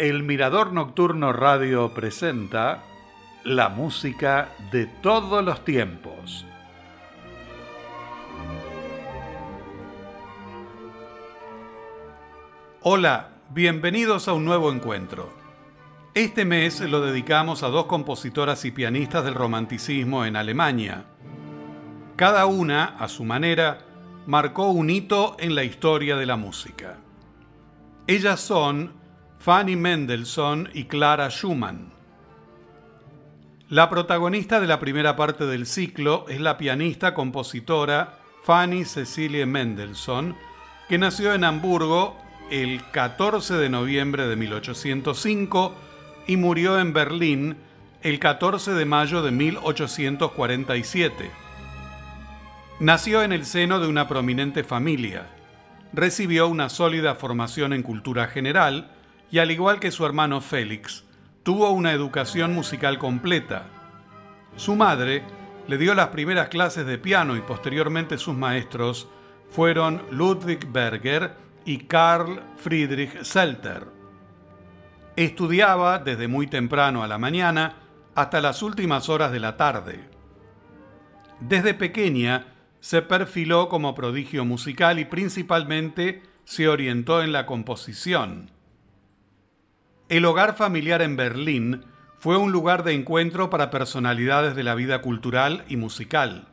El Mirador Nocturno Radio presenta la música de todos los tiempos. Hola, bienvenidos a un nuevo encuentro. Este mes lo dedicamos a dos compositoras y pianistas del romanticismo en Alemania. Cada una, a su manera, marcó un hito en la historia de la música. Ellas son Fanny Mendelssohn y Clara Schumann. La protagonista de la primera parte del ciclo es la pianista compositora Fanny Cecilie Mendelssohn, que nació en Hamburgo el 14 de noviembre de 1805 y murió en Berlín el 14 de mayo de 1847. Nació en el seno de una prominente familia. Recibió una sólida formación en cultura general, y al igual que su hermano Félix, tuvo una educación musical completa. Su madre le dio las primeras clases de piano y posteriormente sus maestros fueron Ludwig Berger y Karl Friedrich Selter. Estudiaba desde muy temprano a la mañana hasta las últimas horas de la tarde. Desde pequeña se perfiló como prodigio musical y principalmente se orientó en la composición. El hogar familiar en Berlín fue un lugar de encuentro para personalidades de la vida cultural y musical.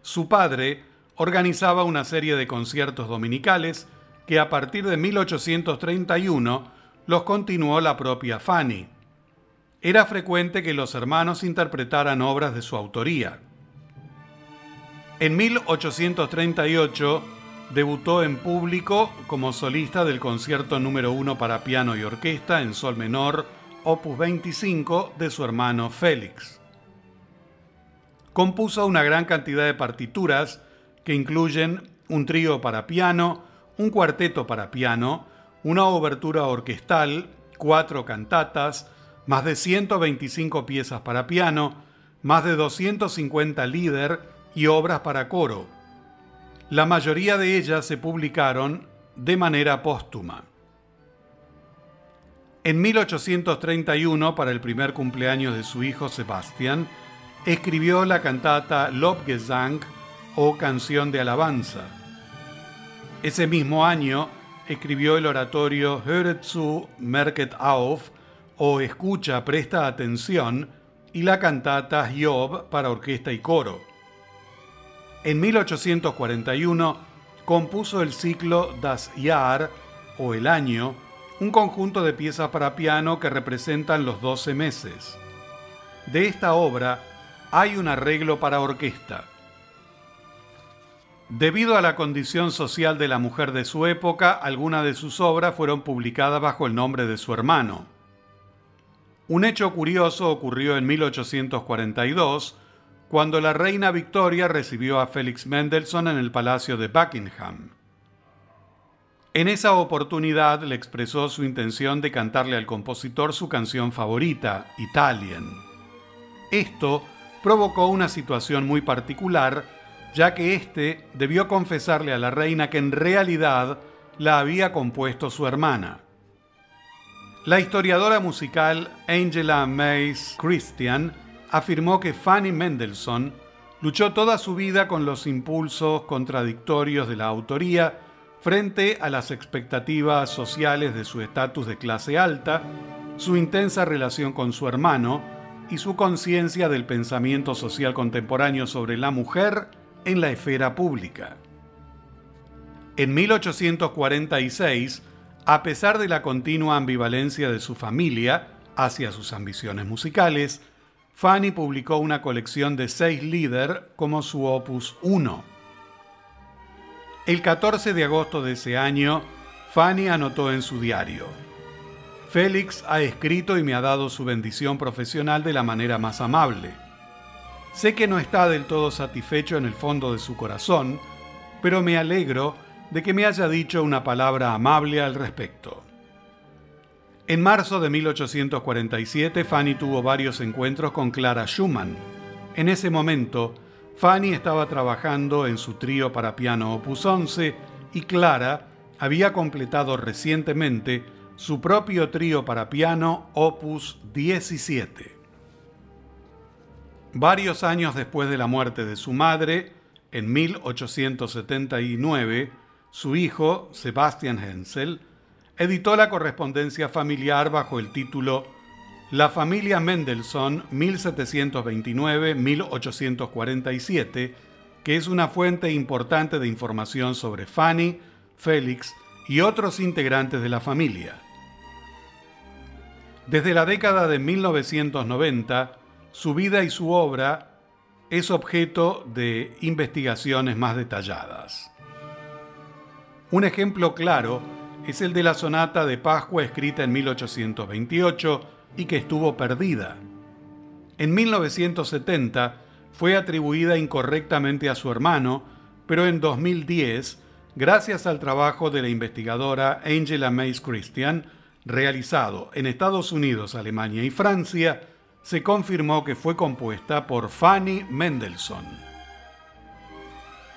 Su padre organizaba una serie de conciertos dominicales que a partir de 1831 los continuó la propia Fanny. Era frecuente que los hermanos interpretaran obras de su autoría. En 1838 debutó en público como solista del concierto número 1 para piano y orquesta en sol menor, opus 25 de su hermano Félix. Compuso una gran cantidad de partituras que incluyen un trío para piano, un cuarteto para piano, una obertura orquestal, cuatro cantatas, más de 125 piezas para piano, más de 250 líder y obras para coro la mayoría de ellas se publicaron de manera póstuma. En 1831, para el primer cumpleaños de su hijo Sebastián, escribió la cantata Lobgesang o Canción de Alabanza. Ese mismo año escribió el oratorio Höre zu, merket auf o Escucha, presta atención y la cantata Job para orquesta y coro. En 1841 compuso el ciclo Das Jahr o El Año, un conjunto de piezas para piano que representan los 12 meses. De esta obra hay un arreglo para orquesta. Debido a la condición social de la mujer de su época, algunas de sus obras fueron publicadas bajo el nombre de su hermano. Un hecho curioso ocurrió en 1842, cuando la reina Victoria recibió a Félix Mendelssohn en el Palacio de Buckingham. En esa oportunidad le expresó su intención de cantarle al compositor su canción favorita, Italian. Esto provocó una situación muy particular, ya que éste debió confesarle a la reina que en realidad la había compuesto su hermana. La historiadora musical Angela Mays Christian afirmó que Fanny Mendelssohn luchó toda su vida con los impulsos contradictorios de la autoría frente a las expectativas sociales de su estatus de clase alta, su intensa relación con su hermano y su conciencia del pensamiento social contemporáneo sobre la mujer en la esfera pública. En 1846, a pesar de la continua ambivalencia de su familia hacia sus ambiciones musicales, Fanny publicó una colección de seis líder como su opus 1. El 14 de agosto de ese año, Fanny anotó en su diario, Félix ha escrito y me ha dado su bendición profesional de la manera más amable. Sé que no está del todo satisfecho en el fondo de su corazón, pero me alegro de que me haya dicho una palabra amable al respecto. En marzo de 1847, Fanny tuvo varios encuentros con Clara Schumann. En ese momento, Fanny estaba trabajando en su trío para piano Opus 11 y Clara había completado recientemente su propio trío para piano Opus 17. Varios años después de la muerte de su madre, en 1879, su hijo, Sebastian Hensel, editó la correspondencia familiar bajo el título La familia Mendelssohn 1729-1847, que es una fuente importante de información sobre Fanny, Félix y otros integrantes de la familia. Desde la década de 1990, su vida y su obra es objeto de investigaciones más detalladas. Un ejemplo claro es el de la sonata de Pascua escrita en 1828 y que estuvo perdida. En 1970 fue atribuida incorrectamente a su hermano, pero en 2010, gracias al trabajo de la investigadora Angela Mays Christian, realizado en Estados Unidos, Alemania y Francia, se confirmó que fue compuesta por Fanny Mendelssohn.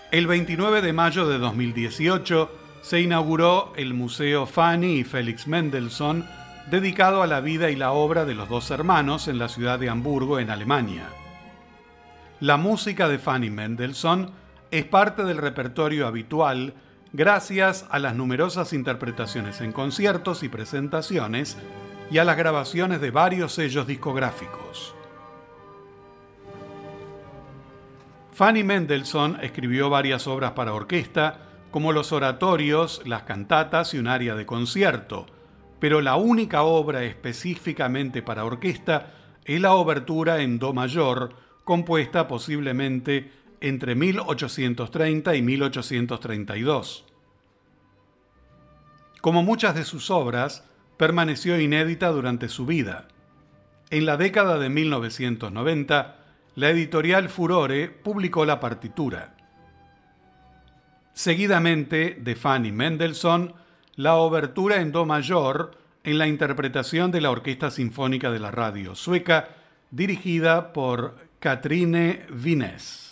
El 29 de mayo de 2018 se inauguró el Museo Fanny y Félix Mendelssohn, dedicado a la vida y la obra de los dos hermanos en la ciudad de Hamburgo, en Alemania. La música de Fanny Mendelssohn es parte del repertorio habitual gracias a las numerosas interpretaciones en conciertos y presentaciones y a las grabaciones de varios sellos discográficos. Fanny Mendelssohn escribió varias obras para orquesta, como los oratorios, las cantatas y un área de concierto, pero la única obra específicamente para orquesta es la obertura en Do mayor, compuesta posiblemente entre 1830 y 1832. Como muchas de sus obras, permaneció inédita durante su vida. En la década de 1990, la editorial Furore publicó la partitura. Seguidamente, de Fanny Mendelssohn, la obertura en Do mayor en la interpretación de la Orquesta Sinfónica de la Radio Sueca, dirigida por Katrine Vines.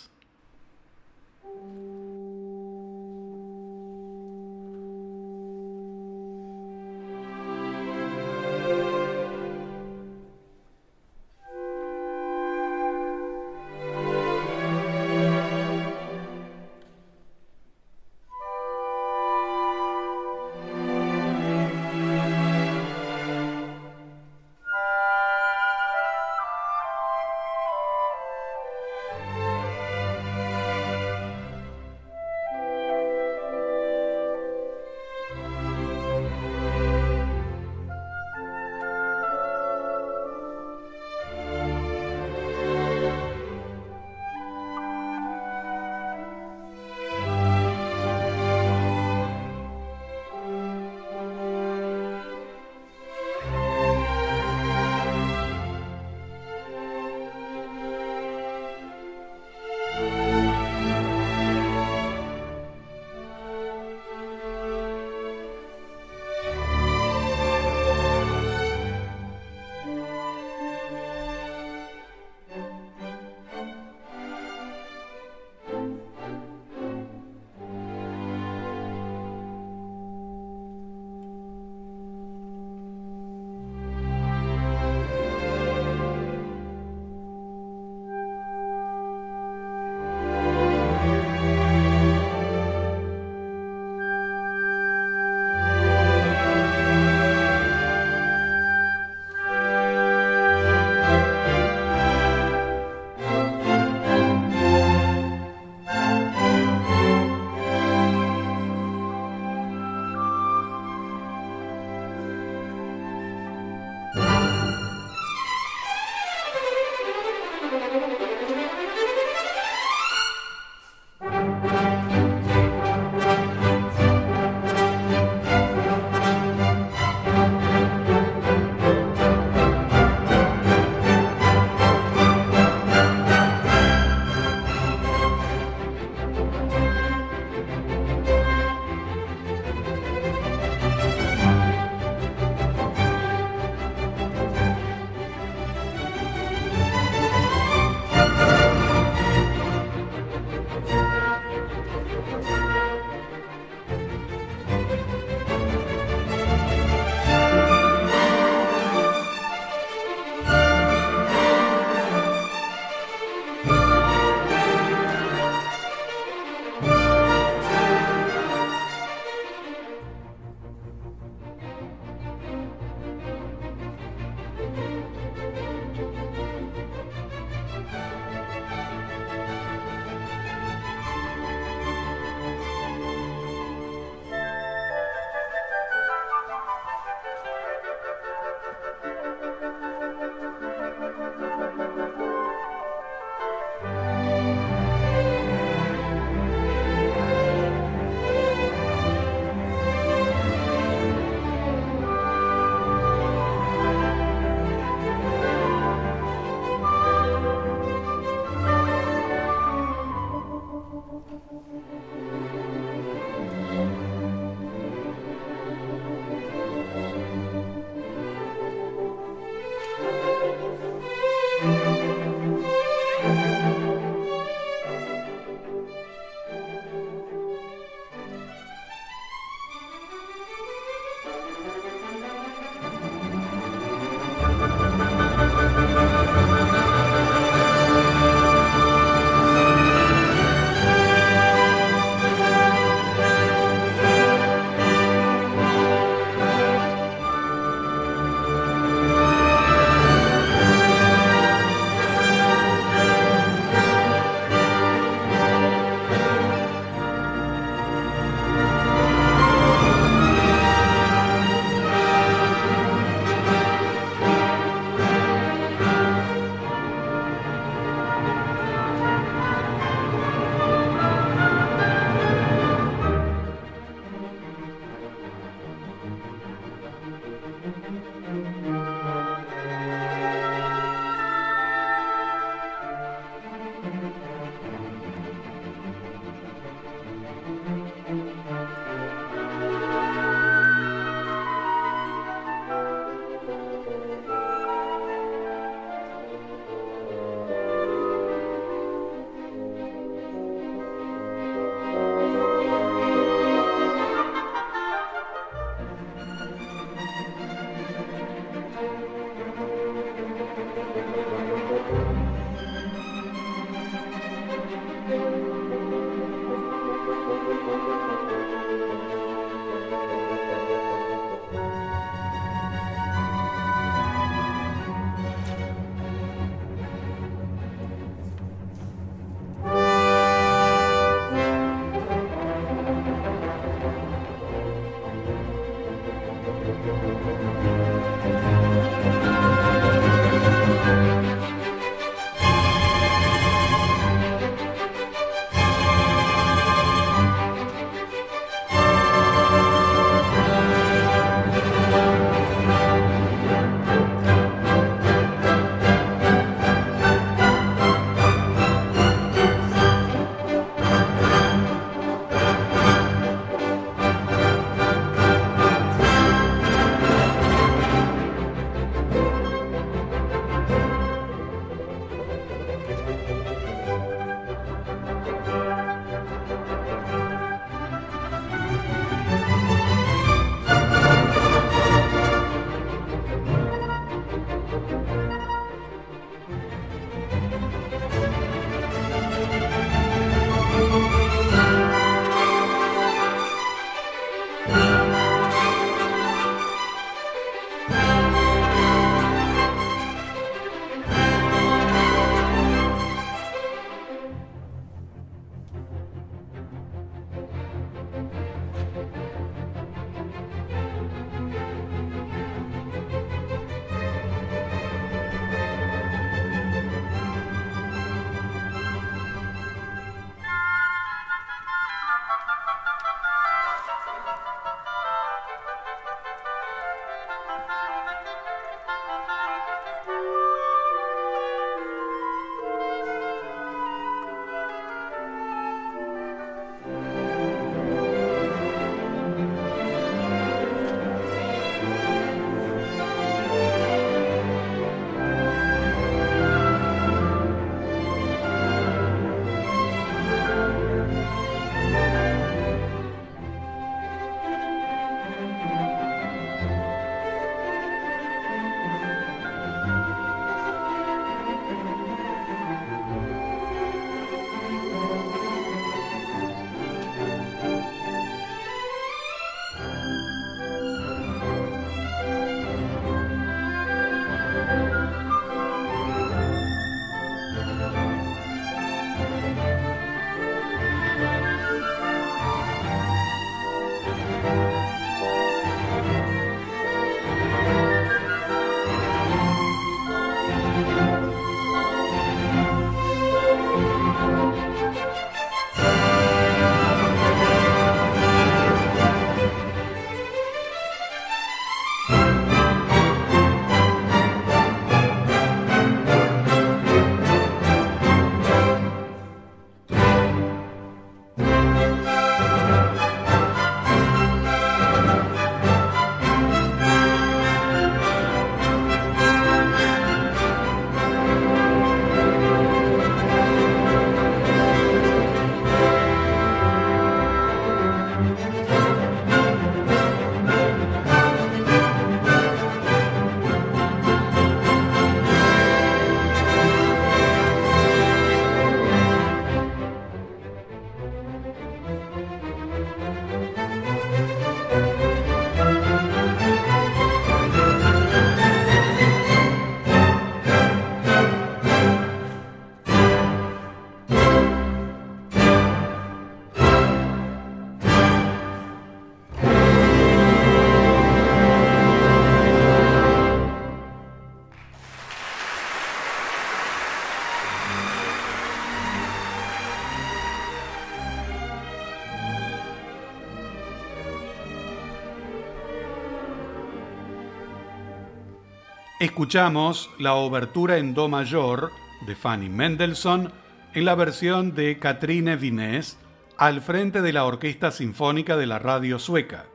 Escuchamos la obertura en Do mayor de Fanny Mendelssohn en la versión de Katrine Vines al frente de la Orquesta Sinfónica de la Radio Sueca.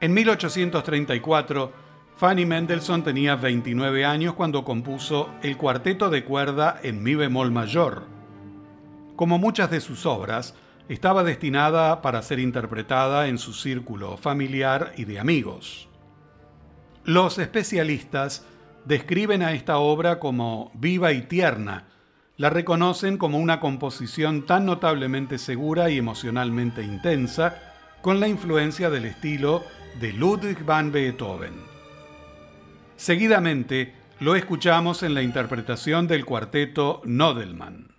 En 1834, Fanny Mendelssohn tenía 29 años cuando compuso el cuarteto de cuerda en mi bemol mayor. Como muchas de sus obras, estaba destinada para ser interpretada en su círculo familiar y de amigos. Los especialistas describen a esta obra como viva y tierna, la reconocen como una composición tan notablemente segura y emocionalmente intensa, con la influencia del estilo de Ludwig van Beethoven. Seguidamente, lo escuchamos en la interpretación del cuarteto Nodelman.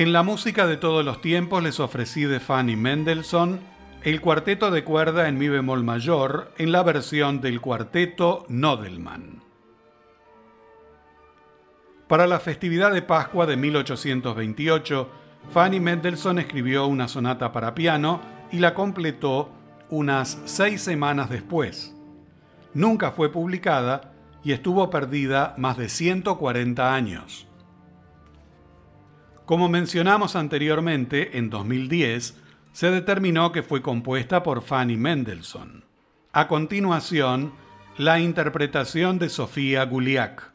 En la música de todos los tiempos les ofrecí de Fanny Mendelssohn el cuarteto de cuerda en mi bemol mayor en la versión del cuarteto Nodelman. Para la festividad de Pascua de 1828, Fanny Mendelssohn escribió una sonata para piano y la completó unas seis semanas después. Nunca fue publicada y estuvo perdida más de 140 años. Como mencionamos anteriormente, en 2010 se determinó que fue compuesta por Fanny Mendelssohn. A continuación, la interpretación de Sofía Guliak.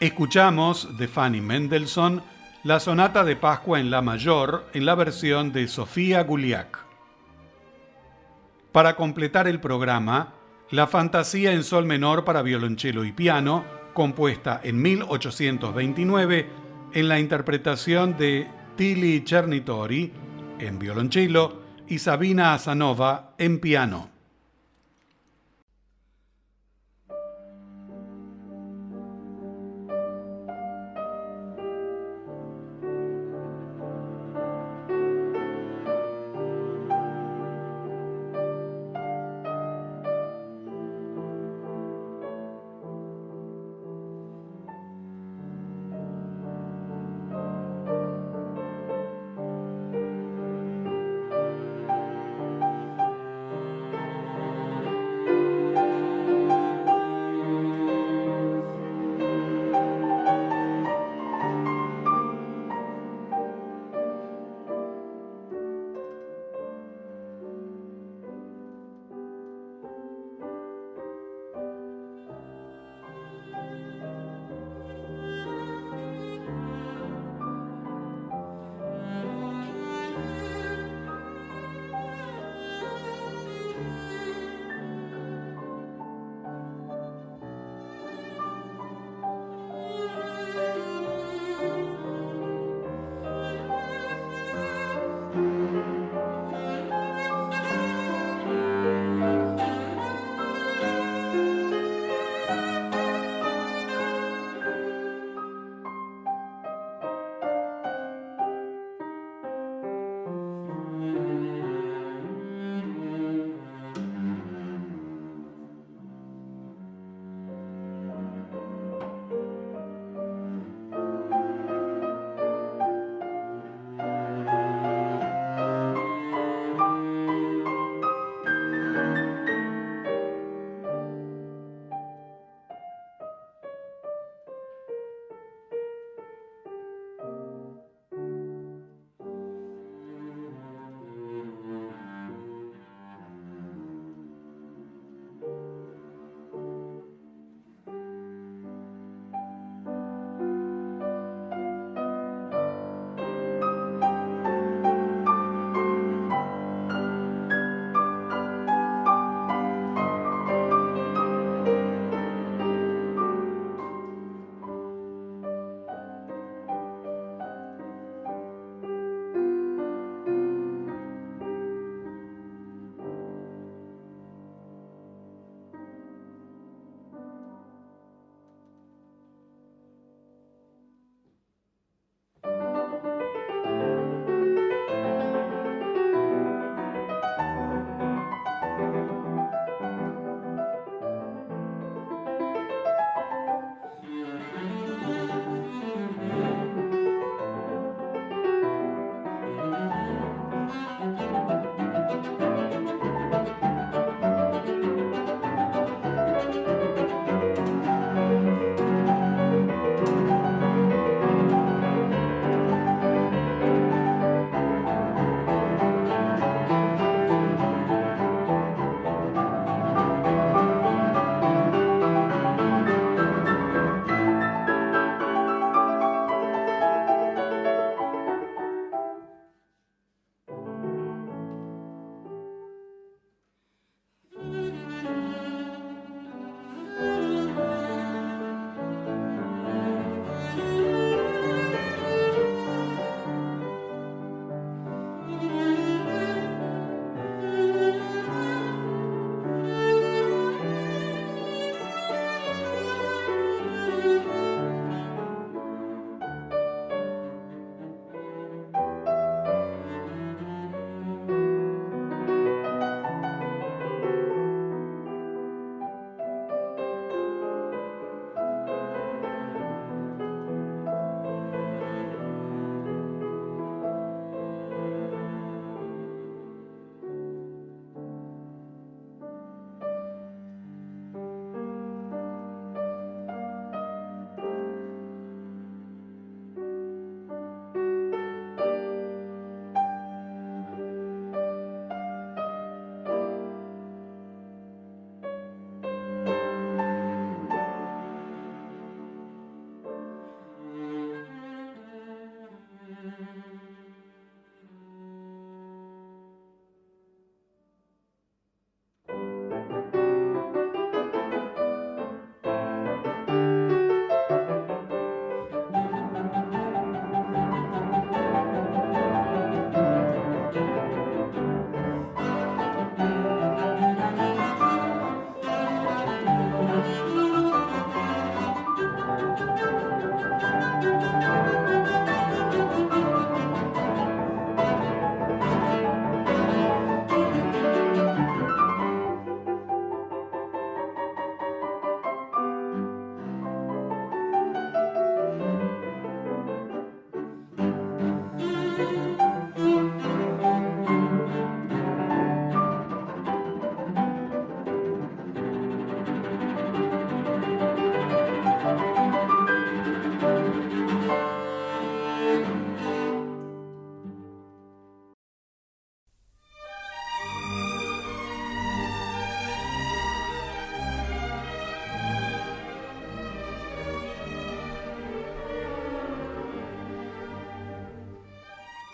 Escuchamos de Fanny Mendelssohn la sonata de Pascua en La Mayor en la versión de Sofía Guliak. Para completar el programa, la Fantasía en Sol Menor para violonchelo y piano, compuesta en 1829 en la interpretación de Tilly Chernitori en violonchelo y Sabina Asanova en piano.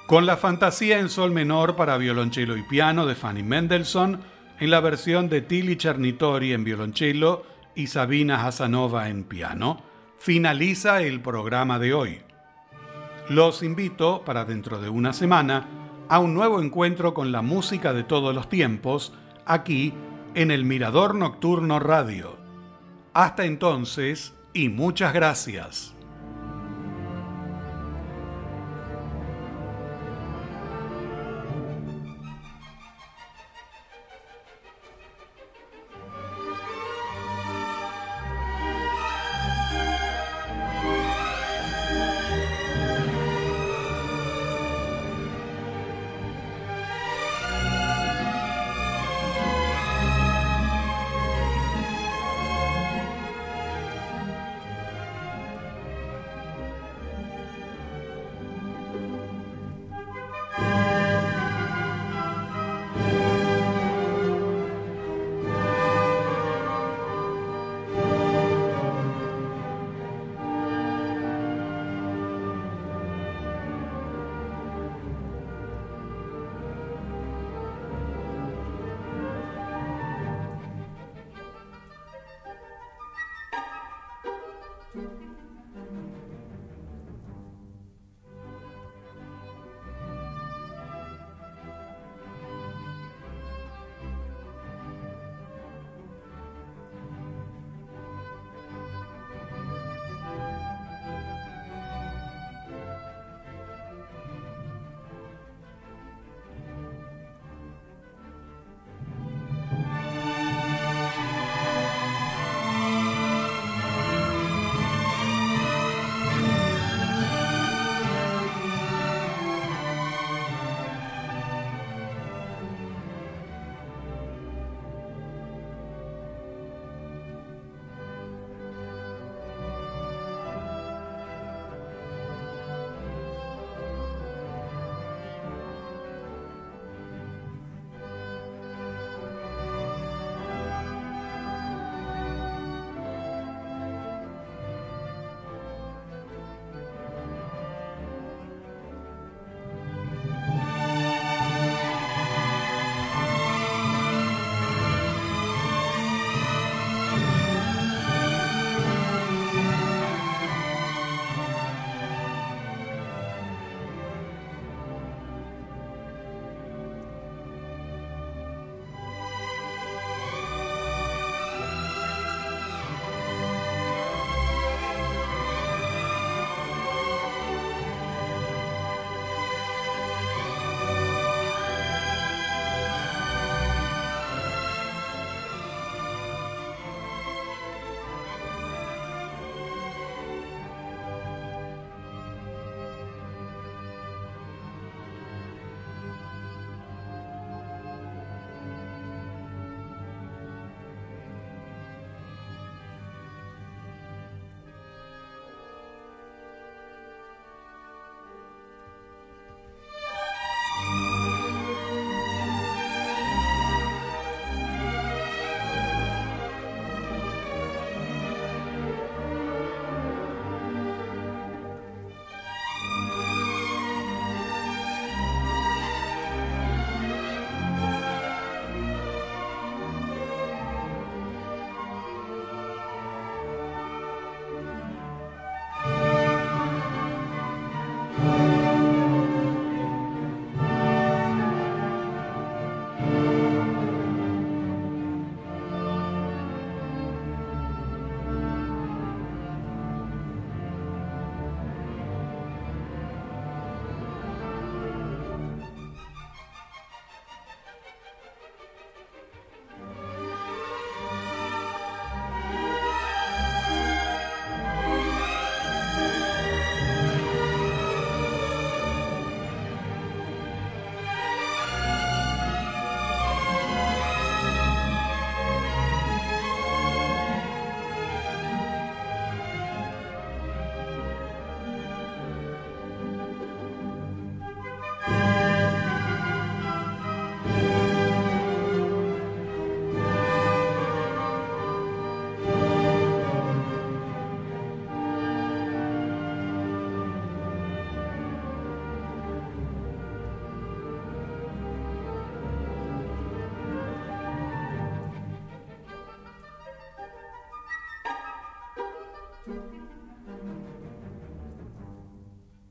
Con la fantasía en sol menor para violonchelo y piano de Fanny Mendelssohn en la versión de Tilly Chernitori en violonchelo y Sabina Hasanova en piano, finaliza el programa de hoy. Los invito para dentro de una semana a un nuevo encuentro con la música de todos los tiempos, aquí en el Mirador Nocturno Radio. Hasta entonces y muchas gracias.